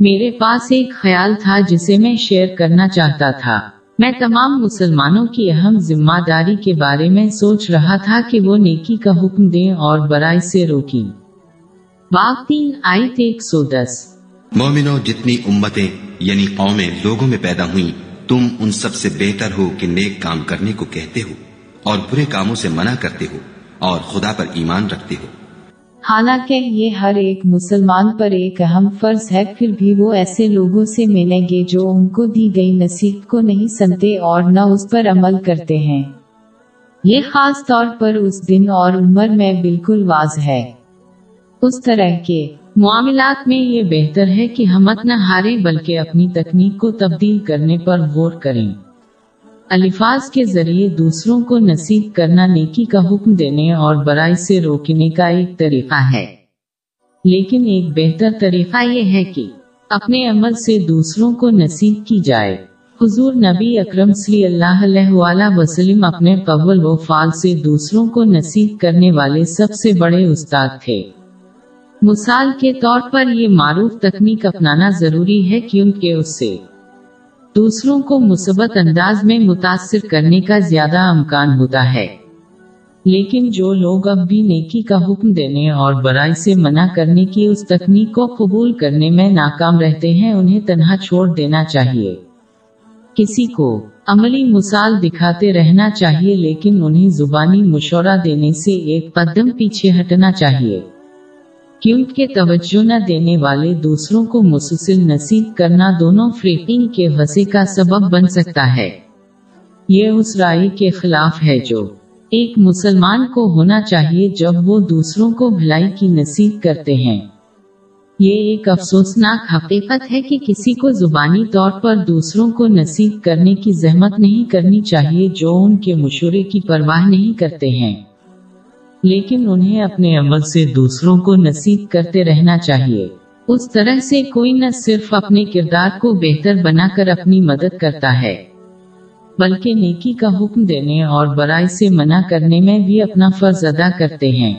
میرے پاس ایک خیال تھا جسے میں شیئر کرنا چاہتا تھا۔ میں تمام مسلمانوں کی اہم ذمہ داری کے بارے میں سوچ رہا تھا کہ وہ نیکی کا حکم دیں اور برائی سے روکی باغ تین، آیت ایک سو دس۔ مومنو، جتنی امتیں یعنی قومیں لوگوں میں پیدا ہوئیں، تم ان سب سے بہتر ہو کہ نیک کام کرنے کو کہتے ہو اور برے کاموں سے منع کرتے ہو اور خدا پر ایمان رکھتے ہو۔ حالانکہ یہ ہر ایک مسلمان پر ایک اہم فرض ہے، پھر بھی وہ ایسے لوگوں سے ملیں گے جو ان کو دی گئی نصیحت کو نہیں سنتے اور نہ اس پر عمل کرتے ہیں۔ یہ خاص طور پر اس دن اور عمر میں بالکل واضح ہے۔ اس طرح کے معاملات میں یہ بہتر ہے کہ ہم نہ ہارے بلکہ اپنی تکنیک کو تبدیل کرنے پر غور کریں۔ الفاظ کے ذریعے دوسروں کو نصیب کرنا نیکی کا حکم دینے اور برائی سے روکنے کا ایک طریقہ ہے۔ لیکن ایک بہتر طریقہ یہ ہے کہ اپنے عمل سے دوسروں کو نصیب کی جائے۔ حضور نبی اکرم صلی اللہ علیہ وسلم اپنے قبل و فال سے دوسروں کو نصیب کرنے والے سب سے بڑے استاد تھے۔ مثال کے طور پر یہ معروف تکنیک اپنانا ضروری ہے کیونکہ اس سے دوسروں کو مثبت انداز میں متاثر کرنے کا زیادہ امکان ہوتا ہے۔ لیکن جو لوگ اب بھی نیکی کا حکم دینے اور برائی سے منع کرنے کی اس تکنیک کو قبول کرنے میں ناکام رہتے ہیں، انہیں تنہا چھوڑ دینا چاہیے۔ کسی کو عملی مثال دکھاتے رہنا چاہیے، لیکن انہیں زبانی مشورہ دینے سے ایک قدم پیچھے ہٹنا چاہیے۔ کیونکہ توجہ نہ دینے والے دوسروں کو مسلسل نصیب کرنا دونوں فریقین کے وسیع کا سبب بن سکتا ہے۔ یہ اس رائے کے خلاف ہے جو ایک مسلمان کو ہونا چاہیے جب وہ دوسروں کو بھلائی کی نصیب کرتے ہیں۔ یہ ایک افسوسناک حقیقت ہے کہ کسی کو زبانی طور پر دوسروں کو نصیب کرنے کی زحمت نہیں کرنی چاہیے جو ان کے مشورے کی پرواہ نہیں کرتے ہیں۔ لیکن انہیں اپنے عمل سے دوسروں کو نصیب کرتے رہنا چاہیے۔ اس طرح سے کوئی نہ صرف اپنے کردار کو بہتر بنا کر اپنی مدد کرتا ہے، بلکہ نیکی کا حکم دینے اور برائی سے منع کرنے میں بھی اپنا فرض ادا کرتے ہیں۔